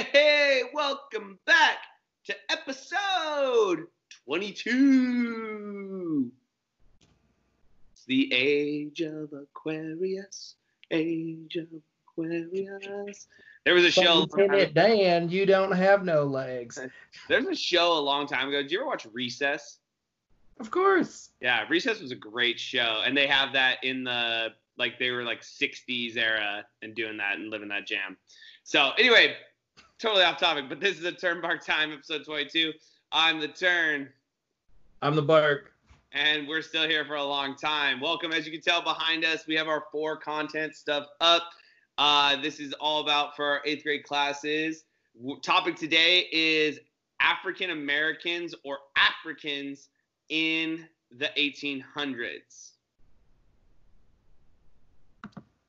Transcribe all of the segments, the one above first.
Hey, welcome back to episode 22. It's the age of Aquarius, age of Aquarius. There was a but show. Dan, you don't have no legs. There's a show a long time ago. Did you ever watch Recess? Of course. Yeah, Recess was a great show, and they have that in the like they were like 60s era and doing that and living that jam. So anyway, totally off topic, but this is a Turn Bark Time, episode 22. I'm the Turn. I'm the Bark. And we're still here for a long time. Welcome. As you can tell behind us, we have our four content stuff up. Uh, this is all about for our eighth grade classes. W- topic today is African Americans or Africans in the 1800s.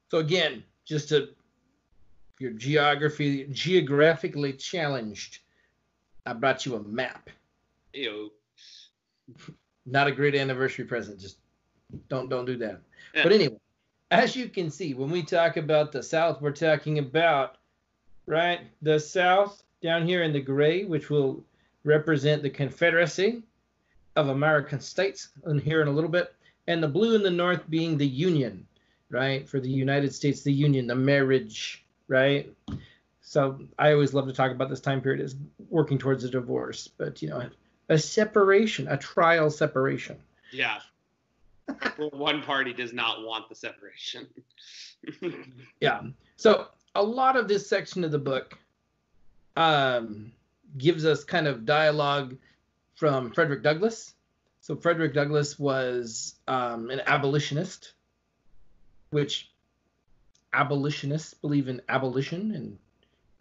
So again, just to your geography geographically challenged, I brought you a map. Ew. Not a great anniversary present. Just don't don't do that. Yeah. But anyway, as you can see, when we talk about the South, we're talking about right the South down here in the gray, which will represent the Confederacy of American states, and here in a little bit, and the blue in the North being the Union, right? For the United States, the Union, the marriage, right? So I always love to talk about this time period as working towards a divorce, but you know, a separation, a trial separation. Yeah. one party does not want the separation. yeah. So a lot of this section of the book um, gives us kind of dialogue from Frederick Douglass. So Frederick Douglass was um, an abolitionist, which abolitionists believe in abolition, and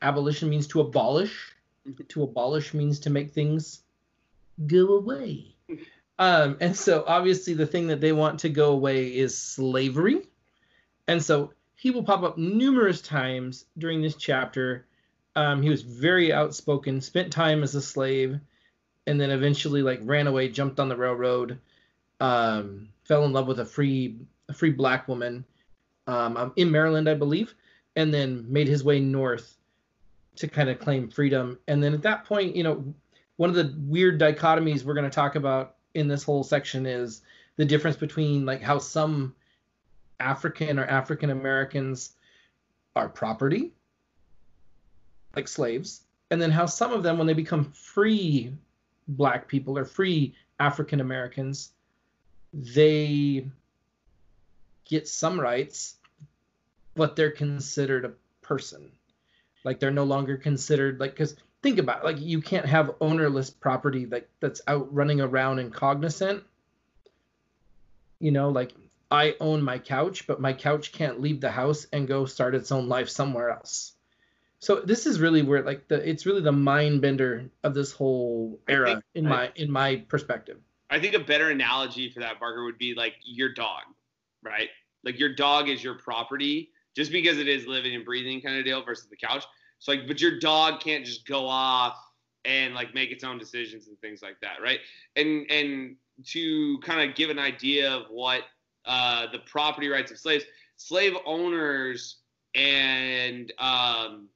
abolition means to abolish. To abolish means to make things go away. Um, and so obviously the thing that they want to go away is slavery. And so he will pop up numerous times during this chapter. Um, he was very outspoken, spent time as a slave, and then eventually like ran away, jumped on the railroad, um, fell in love with a free a free black woman um, in Maryland, I believe, and then made his way north to kind of claim freedom. And then at that point, you know, one of the weird dichotomies we're going to talk about in this whole section is the difference between like how some African or African Americans are property, like slaves, and then how some of them, when they become free black people or free African Americans, they get some rights, but they're considered a person. Like they're no longer considered like because think about it, like you can't have ownerless property like that's out running around and cognizant. You know like i own my couch but my couch can't leave the house and go start its own life somewhere else. So this is really where like the it's really the mind bender of this whole era think, in my in my perspective. I think a better analogy for that barker would be like your dog right? Like your dog is your property just because it is living and breathing kind of deal versus the couch so like, but your dog can't just go off and like make its own decisions and things like that, right? And and to kind of give an idea of what uh, the property rights of slaves, slave owners and um,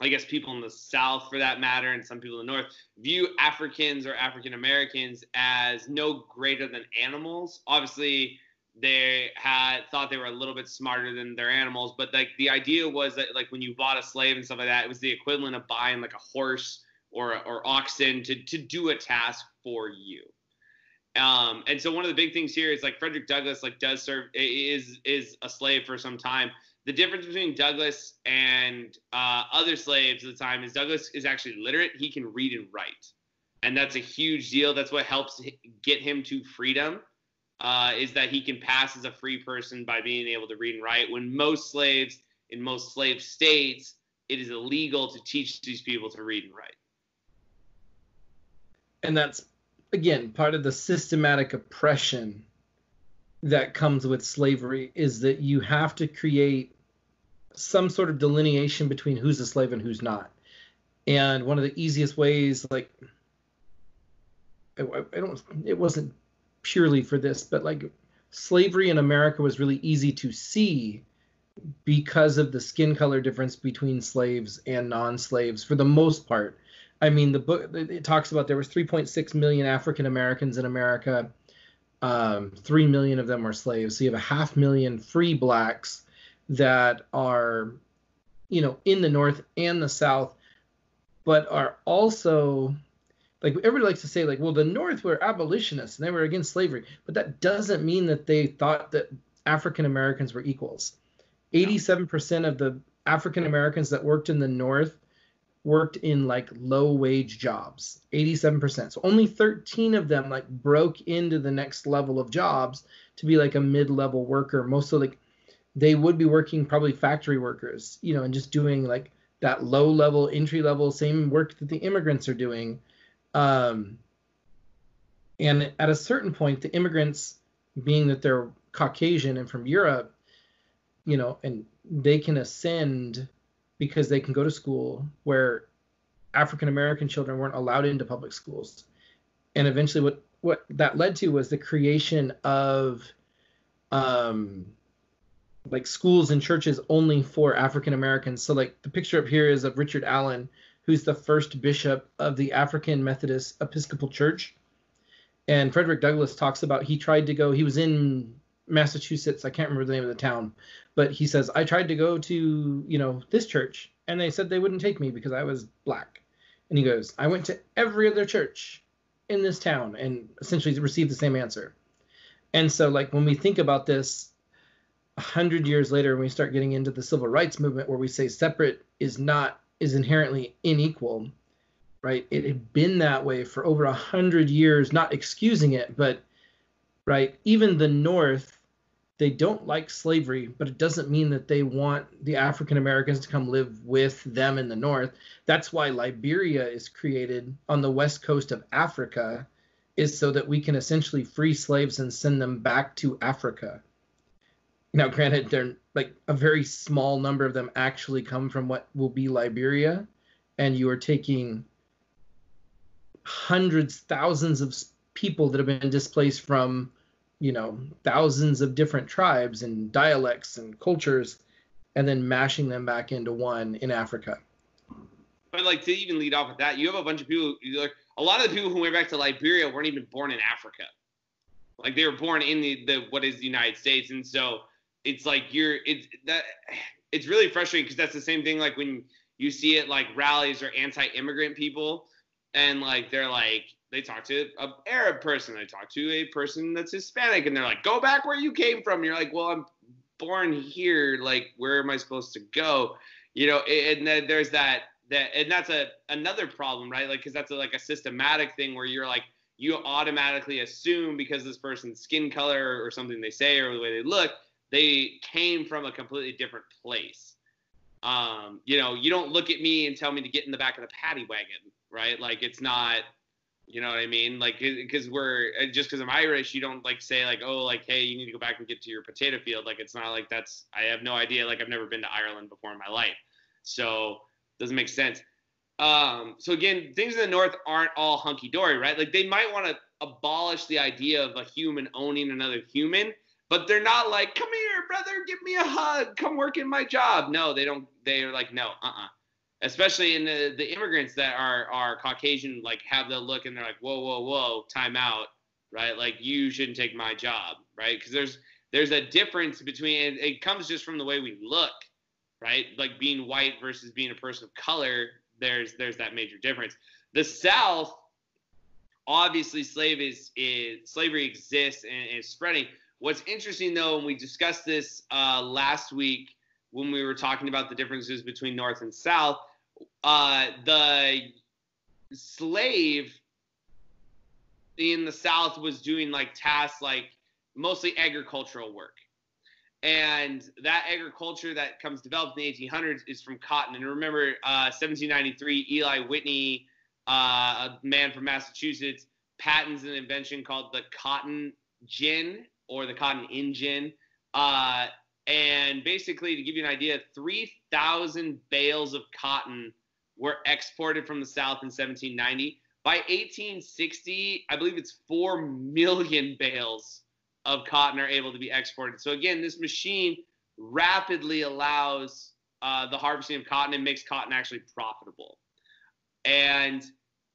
I guess people in the South, for that matter, and some people in the North, view Africans or African Americans as no greater than animals. Obviously, they had thought they were a little bit smarter than their animals but like the idea was that like when you bought a slave and stuff like that it was the equivalent of buying like a horse or or oxen to to do a task for you. Um and so one of the big things here is like frederick douglass like does serve is is a slave for some time. The difference between douglass and uh, other slaves at the time is douglass is actually literate. He can read and write. And that's a huge deal. That's what helps get him to freedom uh, is that he can pass as a free person by being able to read and write. When most slaves in most slave states, it is illegal to teach these people to read and write. And that's, again, part of the systematic oppression that comes with slavery is that you have to create some sort of delineation between who's a slave and who's not. And one of the easiest ways, like, I, I don't, it wasn't purely for this, but like slavery in America was really easy to see because of the skin color difference between slaves and non-slaves for the most part. I mean, the book it talks about there was 3.6 million African Americans in America. Um, Three million of them were slaves. So you have a half million free blacks that are, you know, in the North and the South, but are also like everybody likes to say like, well, the North were abolitionists and they were against slavery, but that doesn't mean that they thought that African Americans were equals. 87% of the African Americans that worked in the North worked in like low wage jobs 87% so only 13 of them like broke into the next level of jobs to be like a mid-level worker. Most of like they would be working probably factory workers you know and just doing like that low level entry level same work that the immigrants are doing um and at a certain point the immigrants being that they're caucasian and from europe you know and they can ascend because they can go to school where African American children weren't allowed into public schools. And eventually what what that led to was the creation of um like schools and churches only for African Americans. So like the picture up here is of Richard Allen, who's the first bishop of the African Methodist Episcopal Church. And Frederick Douglass talks about he tried to go, he was in Massachusetts, I can't remember the name of the town, but he says I tried to go to you know this church and they said they wouldn't take me because I was black. And he goes, I went to every other church in this town and essentially received the same answer. And so like when we think about this a hundred years later, when we start getting into the civil rights movement where we say separate is not is inherently unequal, right? It had been that way for over a hundred years, not excusing it, but right, even the North they don't like slavery, but it doesn't mean that they want the African Americans to come live with them in the North. That's why Liberia is created on the west coast of Africa, is so that we can essentially free slaves and send them back to Africa. Now, granted, they're like a very small number of them actually come from what will be Liberia, and you are taking hundreds, thousands of people that have been displaced from you know thousands of different tribes and dialects and cultures and then mashing them back into one in africa. But like to even lead off with that you have a bunch of people like a lot of the people who went back to liberia weren't even born in africa. Like they were born in the, the what is the united states and so it's like you're it's that it's really frustrating because that's the same thing like when you see it like rallies or anti-immigrant people and like they're like they talk to an Arab person, they talk to a person that's Hispanic, and they're like, "Go back where you came from." And you're like, "Well, I'm born here. Like, where am I supposed to go?" You know, and then there's that that, and that's a another problem, right? Like, because that's a, like a systematic thing where you're like, you automatically assume because this person's skin color or something they say or the way they look, they came from a completely different place. Um, you know, you don't look at me and tell me to get in the back of the paddy wagon, right? Like, it's not you know what I mean? Like, because we're just because I'm Irish, you don't like say like, oh, like, hey, you need to go back and get to your potato field. Like, it's not like that's. I have no idea. Like, I've never been to Ireland before in my life, so doesn't make sense. Um, so again, things in the North aren't all hunky dory, right? Like, they might want to abolish the idea of a human owning another human, but they're not like, come here, brother, give me a hug, come work in my job. No, they don't. They're like, no, uh, uh-uh especially in the, the immigrants that are are Caucasian, like have the look and they're like, whoa, whoa, whoa, time out, right? Like you shouldn't take my job, right? Because there's there's a difference between it comes just from the way we look, right? Like being white versus being a person of color. There's there's that major difference. The South, obviously, slave is, is slavery exists and is spreading. What's interesting though, and we discussed this uh, last week when we were talking about the differences between North and South, uh, the slave in the South was doing like tasks like mostly agricultural work. And that agriculture that comes developed in the 1800s is from cotton. And remember, uh, 1793, Eli Whitney, uh, a man from Massachusetts, patents an invention called the cotton gin or the cotton engine. Uh, and basically, to give you an idea, 3,000 bales of cotton were exported from the South in 1790. By 1860, I believe it's 4 million bales of cotton are able to be exported. So, again, this machine rapidly allows uh, the harvesting of cotton and makes cotton actually profitable. And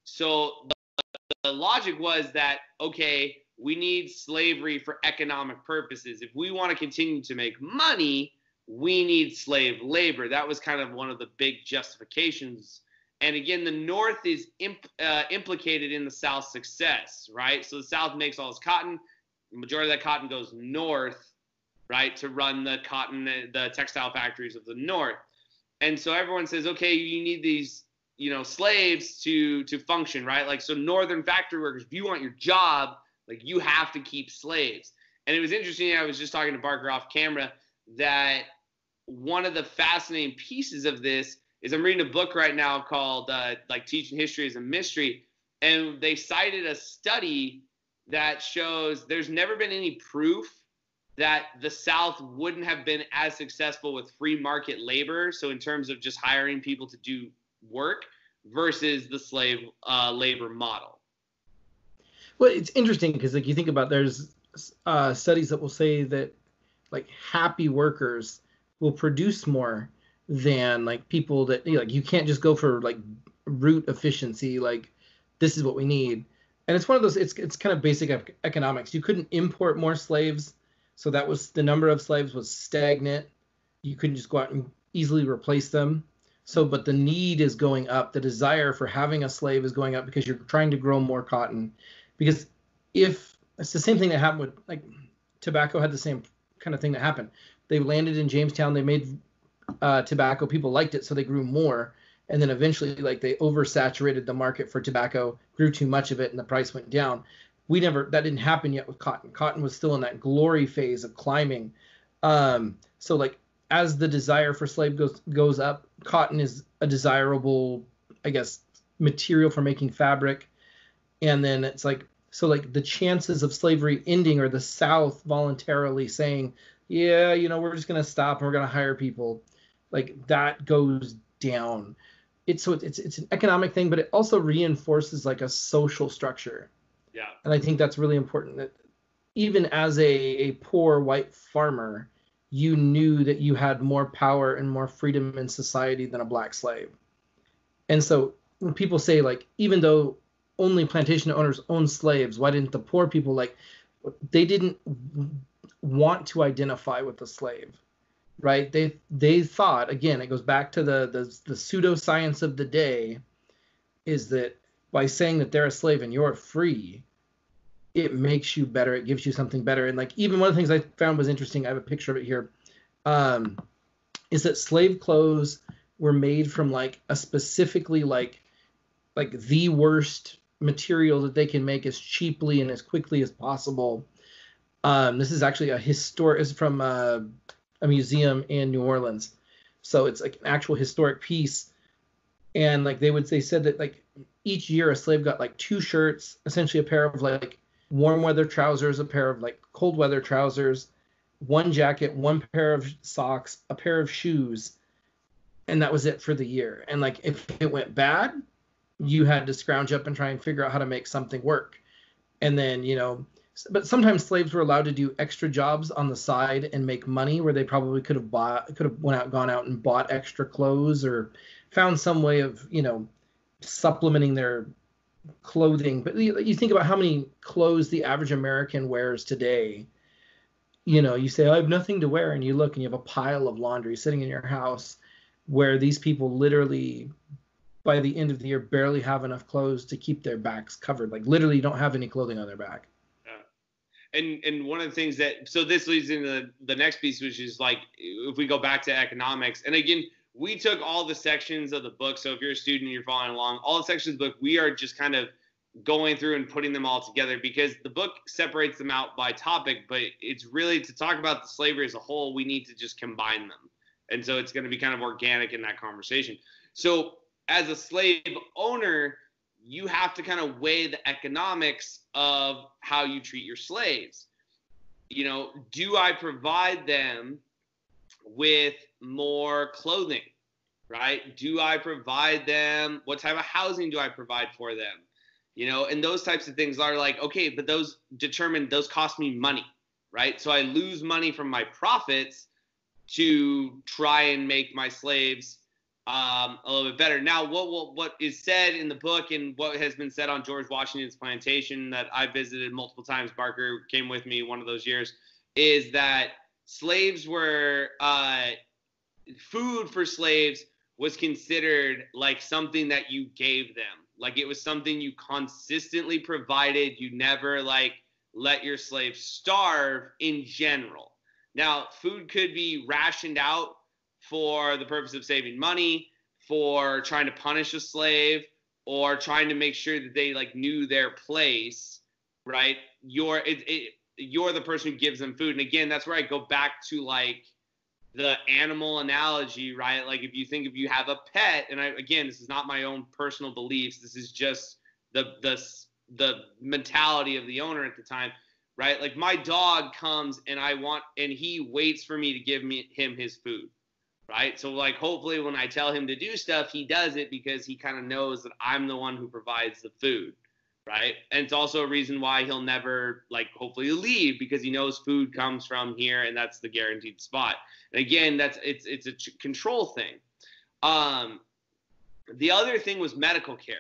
so the, the logic was that, okay, we need slavery for economic purposes. If we want to continue to make money, we need slave labor. That was kind of one of the big justifications. And again, the North is imp, uh, implicated in the South's success, right? So the South makes all its cotton. The majority of that cotton goes north, right, to run the cotton, the textile factories of the North. And so everyone says, okay, you need these, you know, slaves to to function, right? Like so, northern factory workers, if you want your job, like you have to keep slaves. And it was interesting. I was just talking to Barker off camera that one of the fascinating pieces of this is I'm reading a book right now called uh, like Teaching History as a Mystery, and they cited a study that shows there's never been any proof that the South wouldn't have been as successful with free market labor. So in terms of just hiring people to do work versus the slave uh, labor model. Well, it's interesting because like you think about there's uh, studies that will say that like happy workers will produce more than like people that you know, like you can't just go for like root efficiency like this is what we need. And it's one of those it's it's kind of basic economics. You couldn't import more slaves so that was the number of slaves was stagnant. You couldn't just go out and easily replace them. So but the need is going up. The desire for having a slave is going up because you're trying to grow more cotton because if it's the same thing that happened with like tobacco had the same kind of thing that happened. They landed in Jamestown. They made uh, tobacco. People liked it, so they grew more. And then eventually, like they oversaturated the market for tobacco, grew too much of it, and the price went down. We never that didn't happen yet with cotton. Cotton was still in that glory phase of climbing. Um, so like as the desire for slave goes goes up, cotton is a desirable, I guess, material for making fabric and then it's like so like the chances of slavery ending or the south voluntarily saying yeah you know we're just going to stop and we're going to hire people. Like that goes down. It's so it's it's an economic thing but it also reinforces like a social structure. Yeah. And i think that's really important that even as a, a poor white farmer you knew that you had more power and more freedom in society than a black slave. And so when people say like even though only plantation owners own slaves. Why didn't the poor people like they didn't want to identify with the slave right? They they thought again it goes back to the the, the pseudoscience of the day is that by saying that they're a slave and you're free it makes you better it gives you something better. And like even one of the things i found was interesting i have a picture of it here um, is that slave clothes were made from like a specifically like like the worst material that they can make as cheaply and as quickly as possible. Um, this is actually a historic. Is from uh, a museum in New Orleans, so it's like an actual historic piece. And like they would, they said that like each year a slave got like two shirts, essentially a pair of like warm weather trousers, a pair of like cold weather trousers, one jacket, one pair of socks, a pair of shoes, and that was it for the year. And like if it went bad, you had to scrounge up and try and figure out how to make something work. And then, you know, but sometimes slaves were allowed to do extra jobs on the side and make money where they probably could have bought could have went out gone out and bought extra clothes or found some way of, you know, supplementing their clothing. But you think about how many clothes the average American wears today. You know, you say, I have nothing to wear, and you look and you have a pile of laundry sitting in your house where these people literally by the end of the year barely have enough clothes to keep their backs covered. Like literally don't have any clothing on their back. Yeah. And and one of the things that so this leads into the, the next piece, which is like if we go back to economics, and again, we took all the sections of the book. So if you're a student and you're following along, all the sections of the book, we are just kind of going through and putting them all together because the book separates them out by topic, but it's really to talk about the slavery as a whole, we need to just combine them. And so it's going to be kind of organic in that conversation. So as a slave owner, you have to kind of weigh the economics of how you treat your slaves. You know, do I provide them with more clothing? Right? Do I provide them? What type of housing do I provide for them? You know, and those types of things are like, okay, but those determine, those cost me money, right? So I lose money from my profits to try and make my slaves um, a little bit better. Now, what, what what is said in the book and what has been said on George Washington's plantation that I visited multiple times, Barker came with me one of those years, is that slaves were uh, food for slaves was considered like something that you gave them. Like it was something you consistently provided. You never like let your slaves starve in general. Now, food could be rationed out for the purpose of saving money, for trying to punish a slave, or trying to make sure that they like knew their place, right? You're it, it, you're the person who gives them food. And again, that's where I go back to like the animal analogy, right? Like if you think if you have a pet, and I again, this is not my own personal beliefs. This is just the the the mentality of the owner at the time, right? Like my dog comes and I want and he waits for me to give me him his food right? So like hopefully when I tell him to do stuff, he does it because he kind of knows that I'm the one who provides the food, right? And it's also a reason why he'll never like hopefully leave because he knows food comes from here and that's the guaranteed spot. And again, that's it's it's a control thing. Um the other thing was medical care,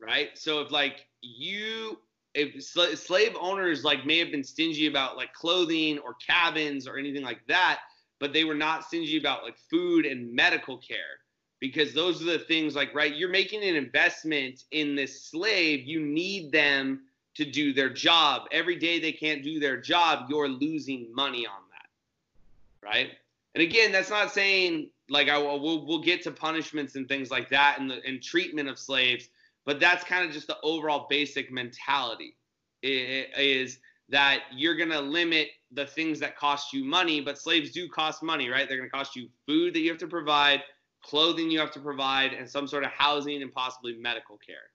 right? So if like you if slave owners like may have been stingy about like clothing or cabins or anything like that, but they were not stingy about like food and medical care. Because those are the things like right you're making an investment in this slave you need them to do their job. Every day they can't do their job you're losing money on that right? And again that's not saying like i will we'll get to punishments and things like that and the and treatment of slaves but that's kind of just the overall basic mentality is that you're going to limit the things that cost you money, but slaves do cost money, right? They're going to cost you food that you have to provide, clothing you have to provide, and some sort of housing and possibly medical care.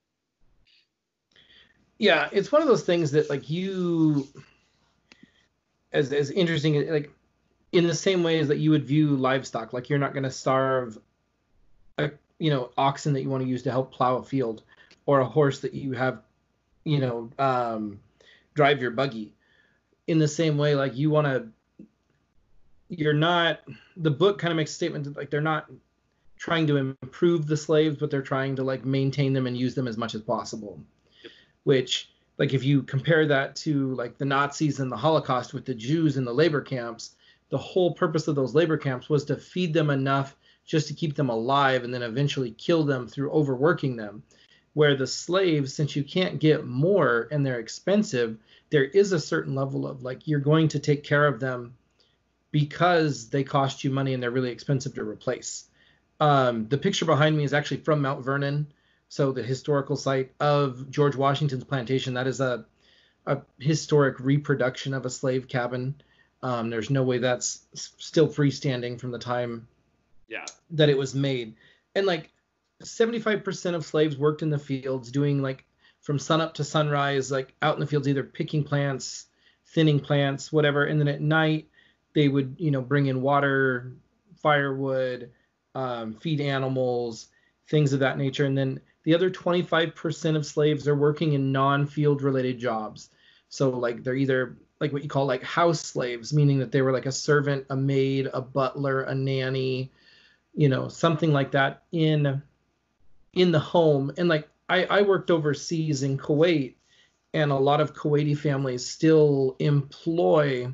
Yeah, it's one of those things that like you as as interesting like in the same way as that you would view livestock, like you're not going to starve a you know oxen that you want to use to help plow a field or a horse that you have you know um drive your buggy in the same way like you want to you're not the book kind of makes a statement that like they're not trying to improve the slaves but they're trying to like maintain them and use them as much as possible yep. which like if you compare that to like the nazis and the holocaust with the jews in the labor camps the whole purpose of those labor camps was to feed them enough just to keep them alive and then eventually kill them through overworking them where the slaves since you can't get more and they're expensive there is a certain level of like you're going to take care of them because they cost you money and they're really expensive to replace. Um, the picture behind me is actually from mount vernon. So the historical site of george washington's plantation that is a, a historic reproduction of a slave cabin. Um, there's no way that's still freestanding from the time yeah. that it was made. And like 75% of slaves worked in the fields doing like from sunup to sunrise, like out in the fields, either picking plants, thinning plants, whatever. And then at night, they would, you know, bring in water, firewood, um, feed animals, things of that nature. And then the other 25% of slaves are working in non-field related jobs. So like they're either like what you call like house slaves, meaning that they were like a servant, a maid, a butler, a nanny, you know, something like that in in the home. And like I, I worked overseas in Kuwait, and a lot of Kuwaiti families still employ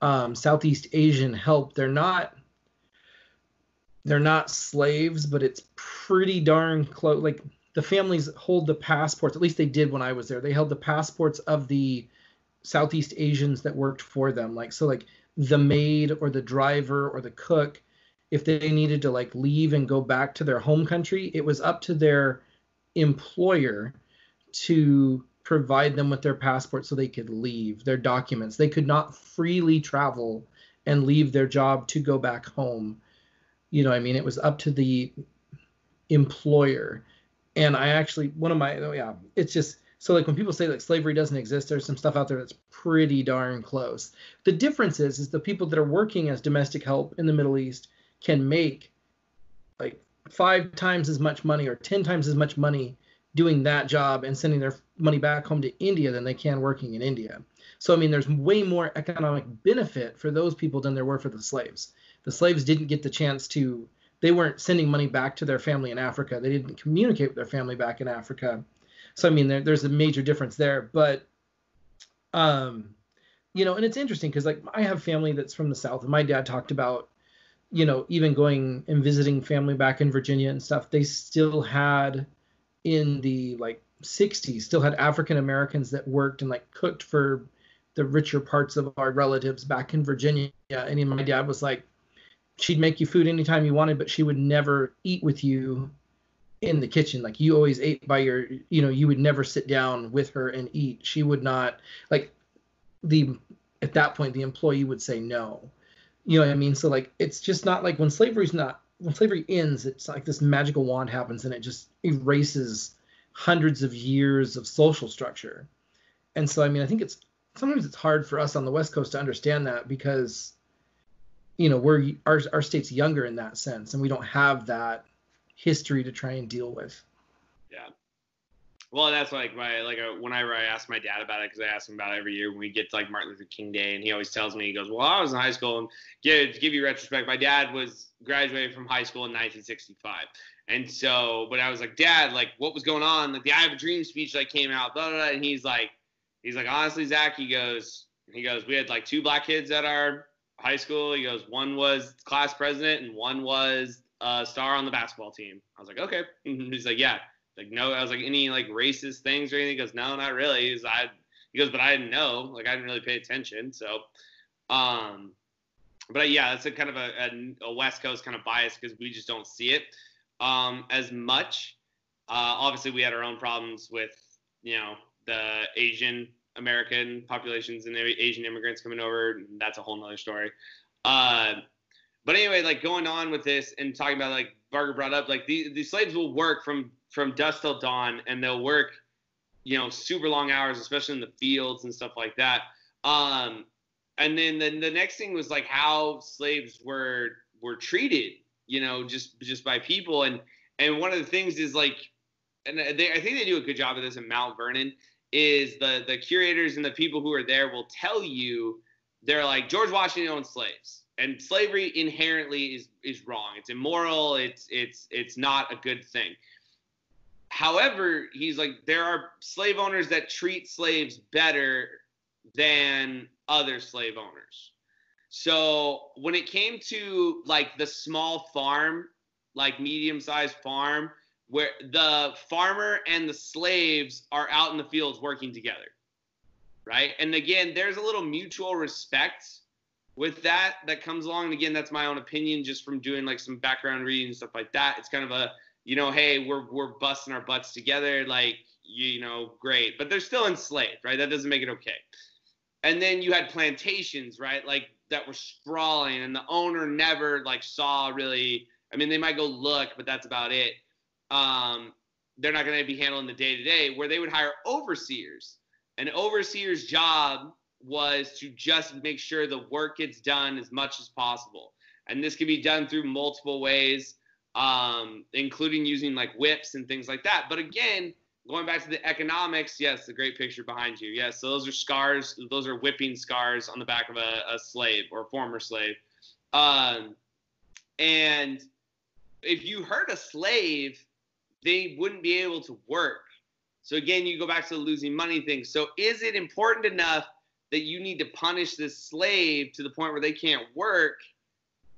um, Southeast Asian help. They're not they're not slaves, but it's pretty darn close. Like the families hold the passports. At least they did when I was there. They held the passports of the Southeast Asians that worked for them. Like so, like the maid or the driver or the cook, if they needed to like leave and go back to their home country, it was up to their employer to provide them with their passport so they could leave their documents. They could not freely travel and leave their job to go back home. You know, I mean, it was up to the employer. And I actually, one of my, oh yeah, it's just, so like when people say like slavery doesn't exist, there's some stuff out there that's pretty darn close. The difference is, is the people that are working as domestic help in the Middle East can make like five times as much money or 10 times as much money doing that job and sending their money back home to India than they can working in India. So, I mean, there's way more economic benefit for those people than there were for the slaves. The slaves didn't get the chance to, they weren't sending money back to their family in Africa. They didn't communicate with their family back in Africa. So I mean, there, there's a major difference there. But, um, you know, and it's interesting because like I have family that's from the South, and my dad talked about, you know, even going and visiting family back in Virginia and stuff. They still had in the like 60s still had African Americans that worked and like cooked for the richer parts of our relatives back in Virginia. And my dad was like, she'd make you food anytime you wanted, but she would never eat with you in the kitchen. Like you always ate by your, you know, you would never sit down with her and eat. She would not like the at that point the employee would say no. You know what I mean? So like it's just not like when slavery's not when slavery ends, it's like this magical wand happens and it just erases hundreds of years of social structure. And so I mean I think it's sometimes it's hard for us on the West Coast to understand that because you know we're our our state's younger in that sense and we don't have that history to try and deal with yeah well that's like my like a, uh, whenever i ask my dad about it because i ask him about it every year when we get to like martin luther king day and he always tells me he goes well i was in high school and yeah, to give you retrospect my dad was graduating from high school in 1965 and so but i was like dad like what was going on like the i have a dream speech like came out blah, blah, blah. and he's like he's like honestly zach he goes he goes we had like two black kids at our high school. He goes, one was class president and one was a star on the basketball team. I was like, okay. He's like, yeah. Like, no, I was like, any like racist things or anything? He goes, no, not really. He's, I, he goes, but I didn't know. Like, I didn't really pay attention. So, um, but yeah, that's a kind of a, a, a West Coast kind of bias because we just don't see it um, as much. Uh, obviously, we had our own problems with, you know, the Asian American populations and the Asian immigrants coming over. That's a whole nother story. Uh, but anyway, like going on with this and talking about like Barker brought up, like the, the slaves will work from from dusk till dawn, and they'll work, you know, super long hours, especially in the fields and stuff like that. Um, and then the, the next thing was like how slaves were were treated, you know, just just by people. And and one of the things is like, and they, I think they do a good job of this in Mount Vernon is the the curators and the people who are there will tell you they're like George Washington owned slaves and slavery inherently is is wrong. It's immoral. It's it's it's not a good thing. However, he's like there are slave owners that treat slaves better than other slave owners. So when it came to like the small farm, like medium sized farm, where the farmer and the slaves are out in the fields working together right? And again there's a little mutual respect with that that comes along. And again that's my own opinion just from doing like some background reading and stuff like that. It's kind of a you know hey we're we're busting our butts together like you, know great. But they're still enslaved right? That doesn't make it okay. And then you had plantations right? Like that were sprawling and the owner never like saw really i mean they might go look but that's about it. Um, they're not going to be handling the day to day, where they would hire overseers. An overseer's job was to just make sure the work gets done as much as possible. And this can be done through multiple ways, um, including using like whips and things like that. But again, going back to the economics, yes, the great picture behind you. Yes, so those are scars. Those are whipping scars on the back of a, a slave or former slave. Um, and if you hurt a slave, they wouldn't be able to work. So again, you go back to the losing money thing. So is it important enough that you need to punish this slave to the point where they can't work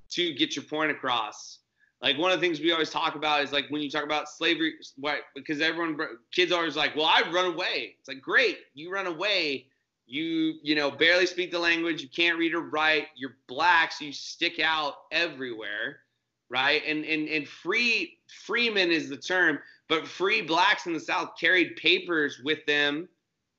to get your point across? Like one of the things we always talk about is like when you talk about slavery, what because everyone kids are always like, well, I run away. It's like great, you run away. You you know barely speak the language. You can't read or write. You're black, so you stick out everywhere right? And and and free freemen is the term, but free blacks in the South carried papers with them,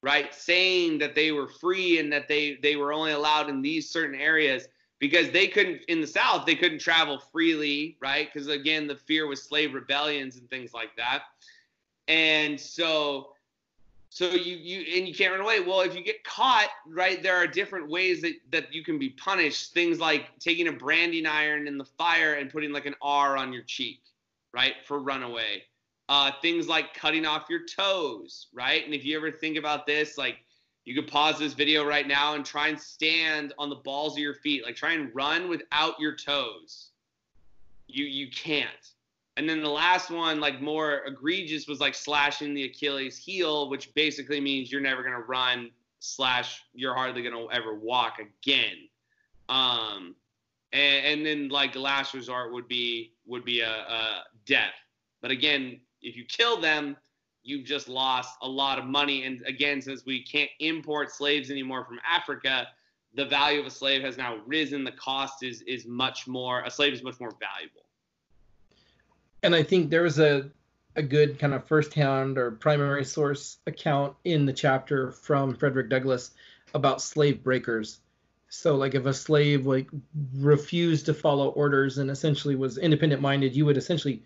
right, saying that they were free and that they they were only allowed in these certain areas because they couldn't in the South they couldn't travel freely, right? Because again, the fear was slave rebellions and things like that, and so so you you and you can't run away. Well, if you get caught, right, there are different ways that that you can be punished. Things like taking a branding iron in the fire and putting like an R on your cheek, right, for runaway. Uh, things like cutting off your toes, right? And if you ever think about this, like you could pause this video right now and try and stand on the balls of your feet, like try and run without your toes. you you can't. And then the last one, like more egregious, was like slashing the Achilles heel, which basically means you're never gonna run slash you're hardly gonna ever walk again. Um, and, and then like the last resort would be would be a, a death. But again, if you kill them, you've just lost a lot of money. And again, since we can't import slaves anymore from Africa, the value of a slave has now risen. The cost is is much more. A slave is much more valuable. And I think there was a a good kind of first-hand or primary source account in the chapter from Frederick Douglass about slave breakers. So like if a slave like refused to follow orders and essentially was independent minded, you would essentially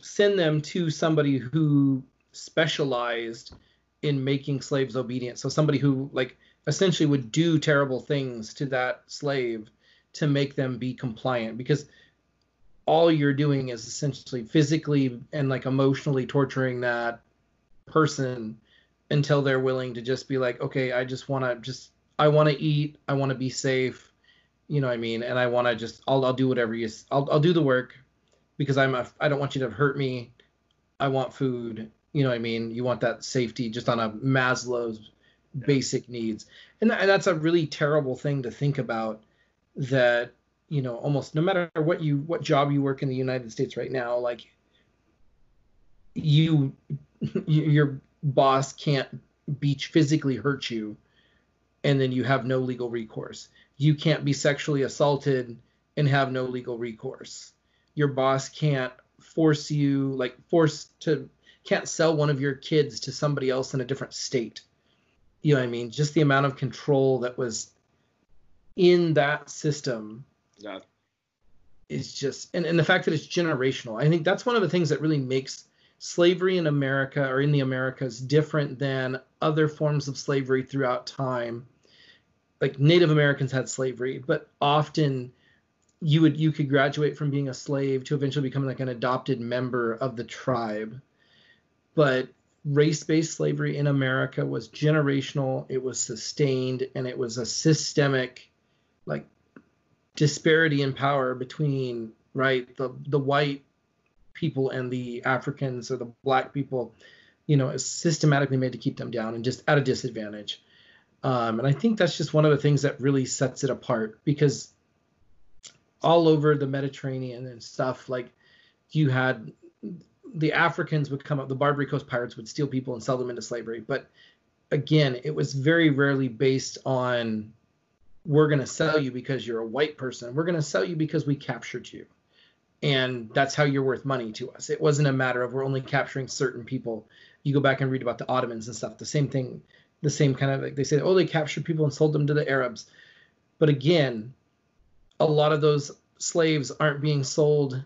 send them to somebody who specialized in making slaves obedient. So somebody who like essentially would do terrible things to that slave to make them be compliant because all you're doing is essentially physically and like emotionally torturing that person until they're willing to just be like okay i just want to just i want to eat i want to be safe you know what i mean and i want to just I'll, I'll do whatever you I'll, I'll do the work because I'm a I don't want you to hurt me. I want food. You know what I mean? You want that safety just on a Maslow's yeah. basic needs. And, and that's a really terrible thing to think about that you know almost no matter what you what job you work in the United States right now like you your boss can't beach physically hurt you and then you have no legal recourse. You can't be sexually assaulted and have no legal recourse your boss can't force you like force to can't sell one of your kids to somebody else in a different state. You know what i mean? Just the amount of control that was in that system yeah. is just and, and the fact that it's generational. I think that's one of the things that really makes slavery in america or in the americas different than other forms of slavery throughout time. Like native americans had slavery but often you would you could graduate from being a slave to eventually become like an adopted member of the tribe. But race-based slavery in america was generational it was sustained and it was a systemic like disparity in power between right the the white people and the africans or the black people you know is systematically made to keep them down and just at a disadvantage. Um, and i think that's just one of the things that really sets it apart because all over the Mediterranean and stuff. Like you had the Africans would come up, the Barbary Coast pirates would steal people and sell them into slavery. But again, it was very rarely based on we're going to sell you because you're a white person. We're going to sell you because we captured you. And that's how you're worth money to us. It wasn't a matter of we're only capturing certain people. You go back and read about the Ottomans and stuff. The same thing, the same kind of like they say, oh, they captured people and sold them to the Arabs. But again, a lot of those slaves aren't being sold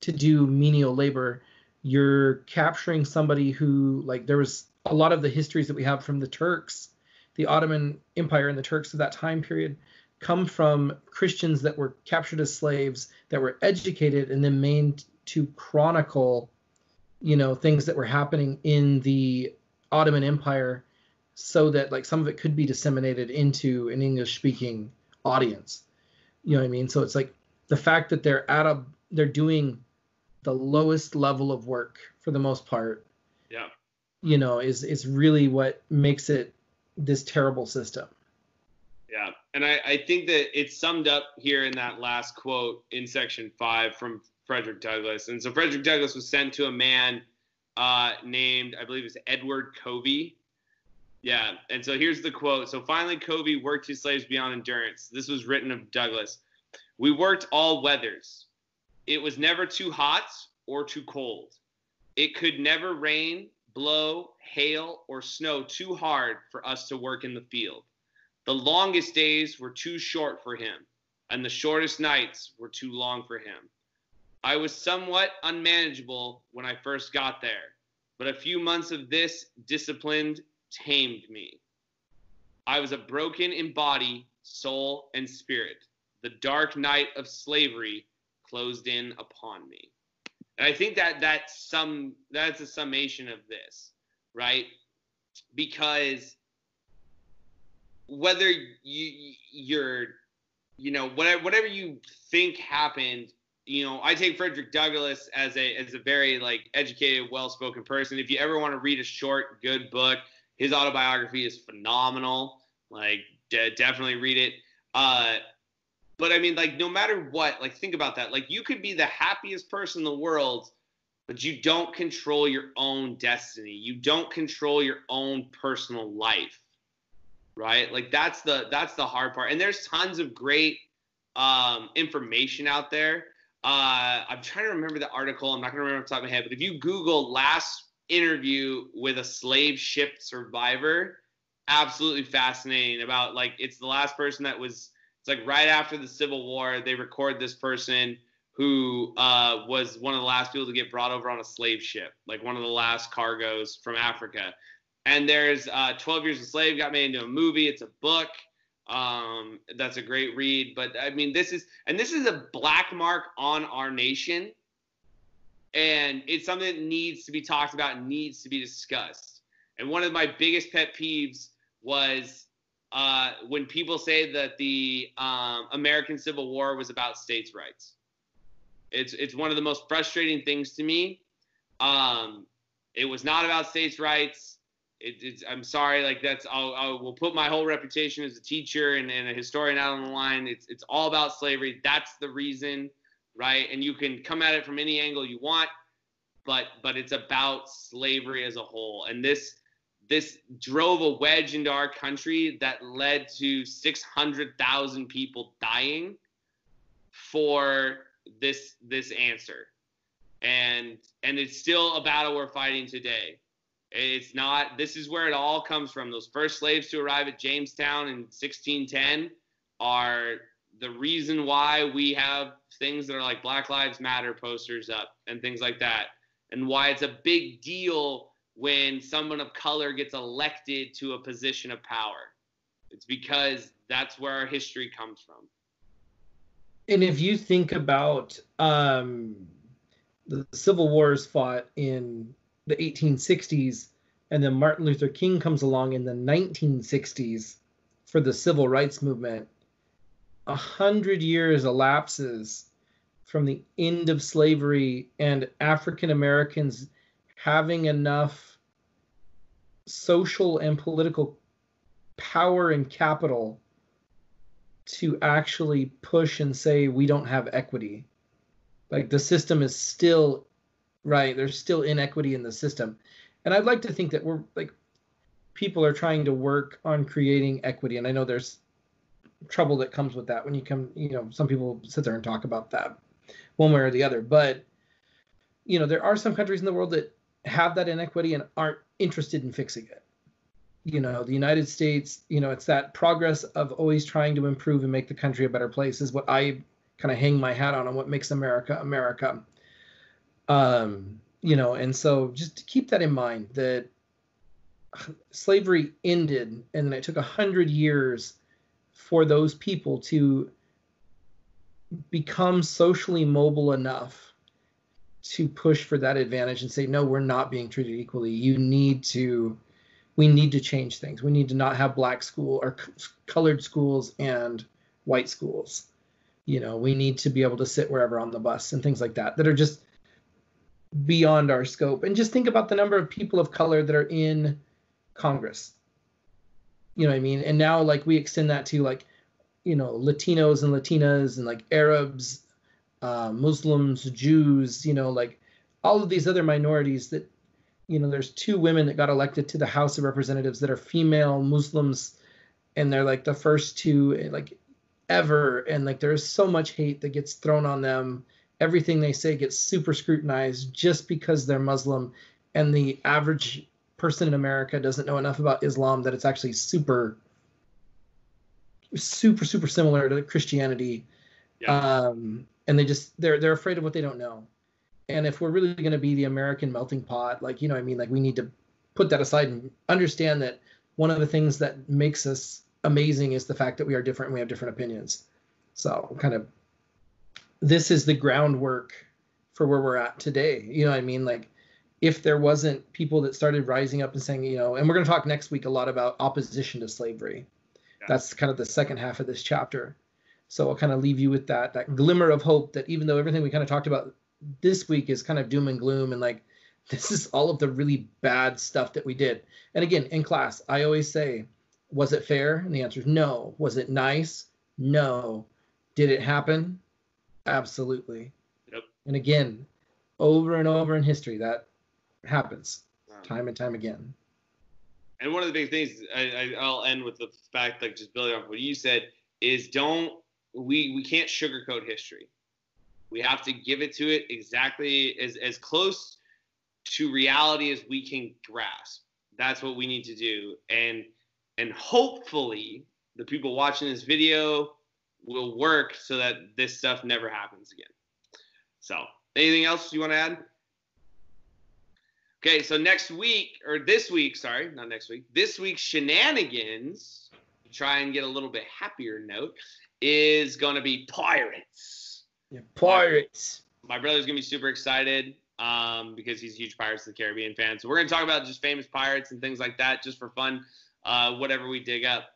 to do menial labor. You're capturing somebody who, like, there was a lot of the histories that we have from the Turks, the Ottoman Empire and the Turks of that time period, come from Christians that were captured as slaves, that were educated and then made to chronicle, you know, things that were happening in the Ottoman Empire so that like some of it could be disseminated into an English speaking audience. You know what I mean? So it's like the fact that they're at a they're doing the lowest level of work for the most part. Yeah. You know, is is really what makes it this terrible system. Yeah. And I, I think that it's summed up here in that last quote in section five from Frederick Douglass. And so Frederick Douglass was sent to a man uh, named, I believe it's Edward Covey. Yeah. And so here's the quote. So finally, Covey worked his slaves beyond endurance. This was written of Douglass. We worked all weathers. It was never too hot or too cold. It could never rain, blow, hail, or snow too hard for us to work in the field. The longest days were too short for him, and the shortest nights were too long for him. I was somewhat unmanageable when I first got there, but a few months of this disciplined tamed me. I was a broken in body, soul, and spirit the dark night of slavery closed in upon me. And I think that that's some that's a summation of this, right? Because whether you you're you know whatever whatever you think happened you know, I take Frederick Douglass as a as a very like educated, well-spoken person. If you ever want to read a short, good book, his autobiography is phenomenal. Like, de- definitely read it. Uh, but I mean, like, no matter what, like, think about that. Like, you could be the happiest person in the world, but you don't control your own destiny. You don't control your own personal life, right? Like, that's the that's the hard part. And there's tons of great um, information out there uh, I'm trying to remember the article. I'm not going to remember off the top of my head, but if you Google last interview with a slave ship survivor, absolutely fascinating about like it's the last person that was it's like right after the Civil War, they record this person who uh, was one of the last people to get brought over on a slave ship, like one of the last cargoes from Africa. And there's uh, 12 Years a Slave got made into a movie. It's a book. Um, that's a great read. But I mean, this is and this is a black mark on our nation, and it's something that needs to be talked about, and needs to be discussed. And one of my biggest pet peeves was uh, when people say that the um, American Civil War was about states' rights. It's it's one of the most frustrating things to me. Um, it was not about states' rights it, I'm sorry, like that's I'll, I will put my whole reputation as a teacher and, and a historian out on the line. It's it's all about slavery. That's the reason, right? And you can come at it from any angle you want, but but it's about slavery as a whole. And this this drove a wedge into our country that led to 600,000 people dying for this this answer. And and it's still a battle we're fighting today it's not, this is where it all comes from. Those first slaves to arrive at Jamestown in 1610 are the reason why we have things that are like Black Lives Matter posters up and things like that, and why it's a big deal when someone of color gets elected to a position of power. It's because that's where our history comes from. And if you think about um, the Civil Wars fought in the 1860s, and then Martin Luther King comes along in the 1960s for the civil rights movement. A hundred years elapses from the end of slavery and African Americans having enough social and political power and capital to actually push and say we don't have equity. Like the system is still right there's still inequity in the system and i'd like to think that we're like people are trying to work on creating equity and i know there's trouble that comes with that when you come you know some people sit there and talk about that one way or the other. But you know there are some countries in the world that have that inequity and aren't interested in fixing it. You know the united states you know it's that progress of always trying to improve and make the country a better place is what i kind of hang my hat on on what makes america america. Um, you know, and so just keep that in mind that slavery ended and then it took a hundred years for those people to become socially mobile enough to push for that advantage and say no we're not being treated equally you need to we need to change things we need to not have black school or c- colored schools and white schools you know we need to be able to sit wherever on the bus and things like that that are just beyond our scope. And just think about the number of people of color that are in Congress. You know what I mean? And now like we extend that to like, you know, Latinos and Latinas and like Arabs, uh, Muslims, Jews, you know, like all of these other minorities that, you know, there's two women that got elected to the House of Representatives that are female Muslims, and they're like the first two like ever, and like there's so much hate that gets thrown on them everything they say gets super scrutinized just because they're Muslim, and the average person in America doesn't know enough about Islam that it's actually super, super, super similar to Christianity. Yeah. Um, and they just they're they're afraid of what they don't know. And if we're really going to be the American melting pot, like you know, I mean, like we need to put that aside and understand that one of the things that makes us amazing is the fact that we are different and we have different opinions. So kind of this is the groundwork for where we're at today. You know what I mean? Like if there wasn't people that started rising up and saying, you know, and we're going to talk next week a lot about opposition to slavery. Yeah. That's kind of the second half of this chapter. So I'll kind of leave you with that that glimmer of hope that even though everything we kind of talked about this week is kind of doom and gloom and like this is all of the really bad stuff that we did. And again, in class, I always say, was it fair? And the answer is no. Was it nice? No. Did it happen? Absolutely. Yep. And again, over and over in history, that happens time and time again. And one of the big things I, I, will end with the fact, like just building off what you said, is don't we we can't sugarcoat history. We have to give it to it exactly as as close to reality as we can grasp. That's what we need to do, and and hopefully the people watching this video will work so that this stuff never happens again. So, anything else you want to add? Okay, so next week, or this week, sorry, not next week, this week's shenanigans, try and get a little bit happier note, is going to be Pirates. Yeah, Pirates. My, my brother's going to be super excited um, because he's a huge Pirates of the Caribbean fan. So we're going to talk about just famous pirates and things like that just for fun, uh, whatever we dig up.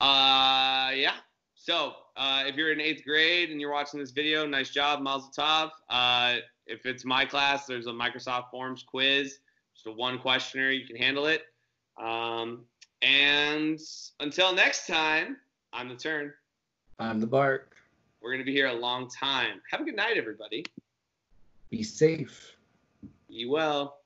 Uh, yeah. So uh, if you're in eighth grade and you're watching this video, nice job, Mazel Tov. Uh, if it's my class, there's a Microsoft Forms quiz. Just a one questioner, you can handle it. Um, and until next time, I'm the turn. I'm the bark. We're going to be here a long time. Have a good night, everybody. Be safe. Be well.